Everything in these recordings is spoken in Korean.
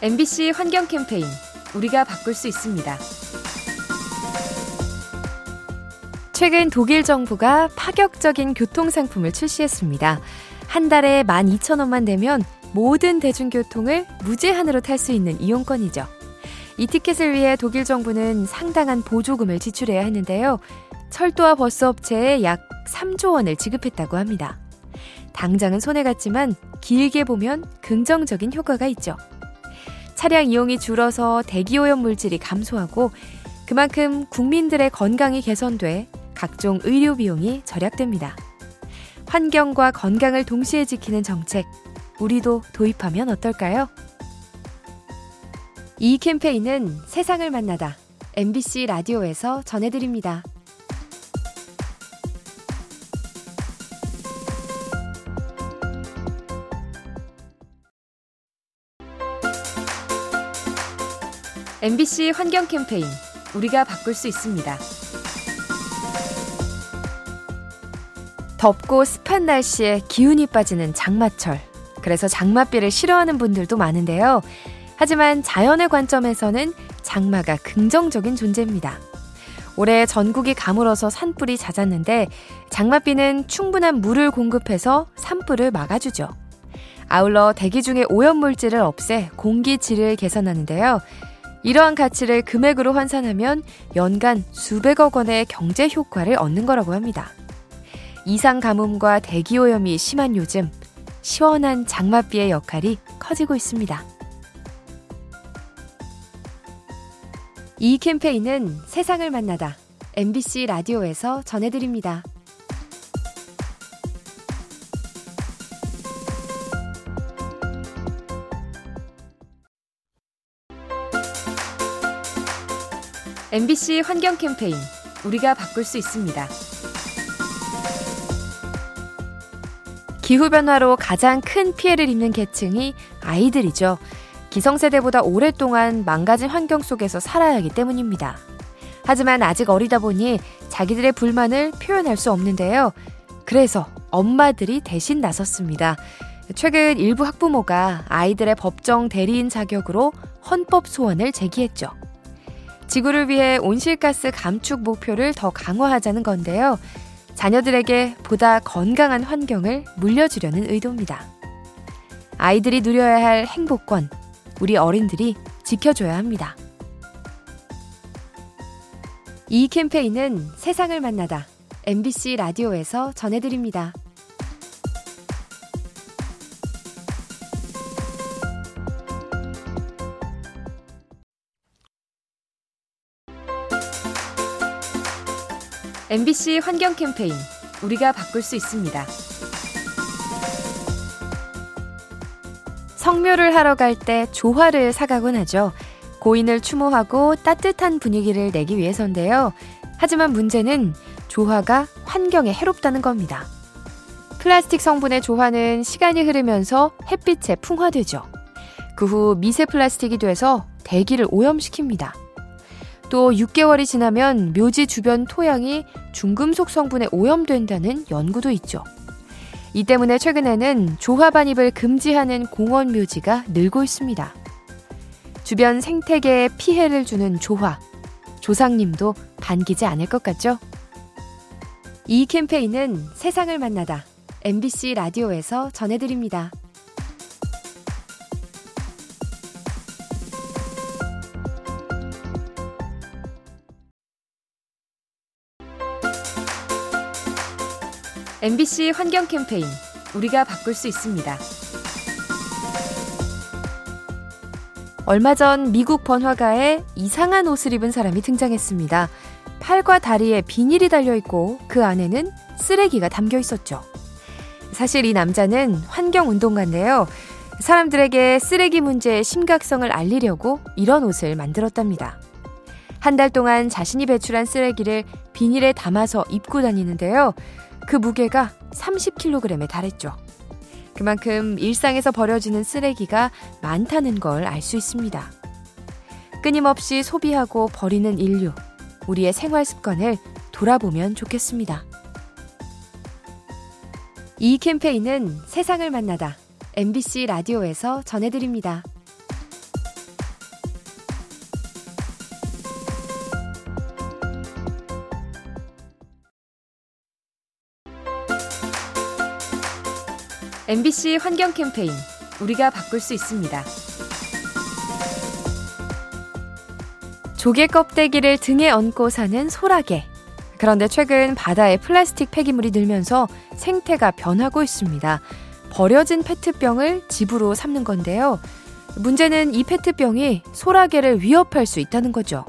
MBC 환경 캠페인 우리가 바꿀 수 있습니다. 최근 독일 정부가 파격적인 교통 상품을 출시했습니다. 한 달에 12,000원만 되면 모든 대중교통을 무제한으로 탈 수 있는 이용권이죠. 이 티켓을 위해 독일 정부는 상당한 보조금을 지출해야 했는데요. 철도와 버스 업체에 약 3조 원을 지급했다고 합니다. 당장은 손해갔지만 길게 보면 긍정적인 효과가 있죠. 차량 이용이 줄어서 대기오염 물질이 감소하고 그만큼 국민들의 건강이 개선돼 각종 의료 비용이 절약됩니다. 환경과 건강을 동시에 지키는 정책, 우리도 도입하면 어떨까요? 이 캠페인은 세상을 만나다 MBC 라디오에서 전해드립니다. MBC 환경 캠페인 우리가 바꿀 수 있습니다. 덥고 습한 날씨에 기운이 빠지는 장마철. 그래서 장맛비를 싫어하는 분들도 많은데요. 하지만 자연의 관점에서는 장마가 긍정적인 존재입니다. 올해 전국이 가물어서 산불이 잦았는데 장맛비는 충분한 물을 공급해서 산불을 막아주죠. 아울러 대기 중의 오염물질을 없애 공기 질을 개선하는데요. 이러한 가치를 금액으로 환산하면 연간 수백억 원의 경제 효과를 얻는 거라고 합니다. 이상 가뭄과 대기 오염이 심한 요즘 시원한 장맛비의 역할이 커지고 있습니다. 이 캠페인은 세상을 만나다 MBC 라디오에서 전해드립니다. MBC 환경 캠페인 우리가 바꿀 수 있습니다. 기후변화로 가장 큰 피해를 입는 계층이 아이들이죠. 기성세대보다 오랫동안 망가진 환경 속에서 살아야 하기 때문입니다. 하지만 아직 어리다 보니 자기들의 불만을 표현할 수 없는데요. 그래서 엄마들이 대신 나섰습니다. 최근 일부 학부모가 아이들의 법정 대리인 자격으로 헌법 소원을 제기했죠. 지구를 위해 온실가스 감축 목표를 더 강화하자는 건데요. 자녀들에게 보다 건강한 환경을 물려주려는 의도입니다. 아이들이 누려야 할 행복권, 우리 어른들이 지켜줘야 합니다. 이 캠페인은 세상을 만나다 MBC 라디오에서 전해드립니다. MBC 환경 캠페인 우리가 바꿀 수 있습니다. 성묘를 하러 갈 때 조화를 사가곤 하죠. 고인을 추모하고 따뜻한 분위기를 내기 위해서인데요. 하지만 문제는 조화가 환경에 해롭다는 겁니다. 플라스틱 성분의 조화는 시간이 흐르면서 햇빛에 풍화되죠. 그 후 미세 플라스틱이 돼서 대기를 오염시킵니다. 또 6개월이 지나면 묘지 주변 토양이 중금속 성분에 오염된다는 연구도 있죠. 이 때문에 최근에는 조화 반입을 금지하는 공원 묘지가 늘고 있습니다. 주변 생태계에 피해를 주는 조화. 조상님도 반기지 않을 것 같죠? 이 캠페인은 세상을 만나다 MBC 라디오에서 전해드립니다. MBC 환경 캠페인 우리가 바꿀 수 있습니다. 얼마 전 미국 번화가에 이상한 옷을 입은 사람이 등장했습니다. 팔과 다리에 비닐이 달려 있고 그 안에는 쓰레기가 담겨 있었죠. 사실 이 남자는 환경 운동가인데요. 사람들에게 쓰레기 문제의 심각성을 알리려고 이런 옷을 만들었답니다. 한 달 동안 자신이 배출한 쓰레기를 비닐에 담아서 입고 다니는데요. 그 무게가 30kg에 달했죠. 그만큼 일상에서 버려지는 쓰레기가 많다는 걸 알 수 있습니다. 끊임없이 소비하고 버리는 인류, 우리의 생활 습관을 돌아보면 좋겠습니다. 이 캠페인은 세상을 만나다 MBC 라디오에서 전해드립니다. MBC 환경 캠페인 우리가 바꿀 수 있습니다. 조개 껍데기를 등에 얹고 사는 소라게. 그런데 최근 바다에 플라스틱 폐기물이 늘면서 생태가 변하고 있습니다. 버려진 페트병을 집으로 삼는 건데요. 문제는 이 페트병이 소라게를 위협할 수 있다는 거죠.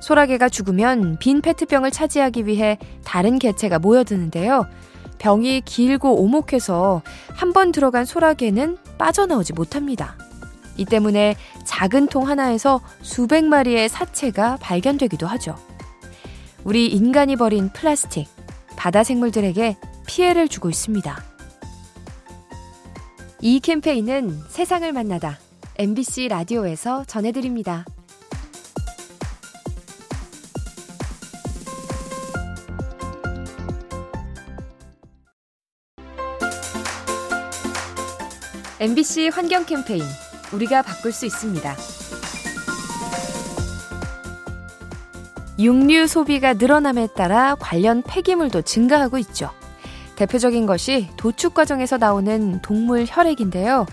소라게가 죽으면 빈 페트병을 차지하기 위해 다른 개체가 모여드는데요. 병이 길고 오목해서 한 번 들어간 소라게는 빠져나오지 못합니다. 이 때문에 작은 통 하나에서 수백 마리의 사체가 발견되기도 하죠. 우리 인간이 버린 플라스틱, 바다 생물들에게 피해를 주고 있습니다. 이 캠페인은 세상을 만나다 MBC 라디오에서 전해드립니다. MBC 환경 캠페인 우리가 바꿀 수 있습니다. 육류 소비가 늘어남에 따라 관련 폐기물도 증가하고 있죠. 대표적인 것이 도축 과정에서 나오는 동물 혈액인데요.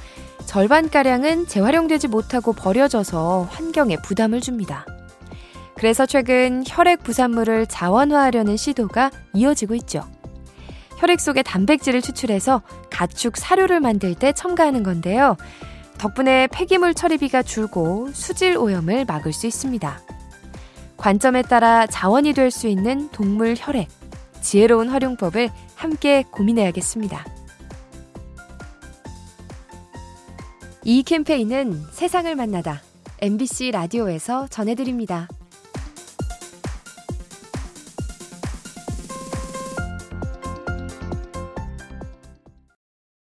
절반가량은 재활용되지 못하고 버려져서 환경에 부담을 줍니다. 그래서 최근 혈액 부산물을 자원화하려는 시도가 이어지고 있죠. 혈액 속에 단백질을 추출해서 가축 사료를 만들 때 첨가하는 건데요. 덕분에 폐기물 처리비가 줄고 수질 오염을 막을 수 있습니다. 관점에 따라 자원이 될 수 있는 동물 혈액, 지혜로운 활용법을 함께 고민해야겠습니다. 이 캠페인은 세상을 만나다 MBC 라디오에서 전해드립니다.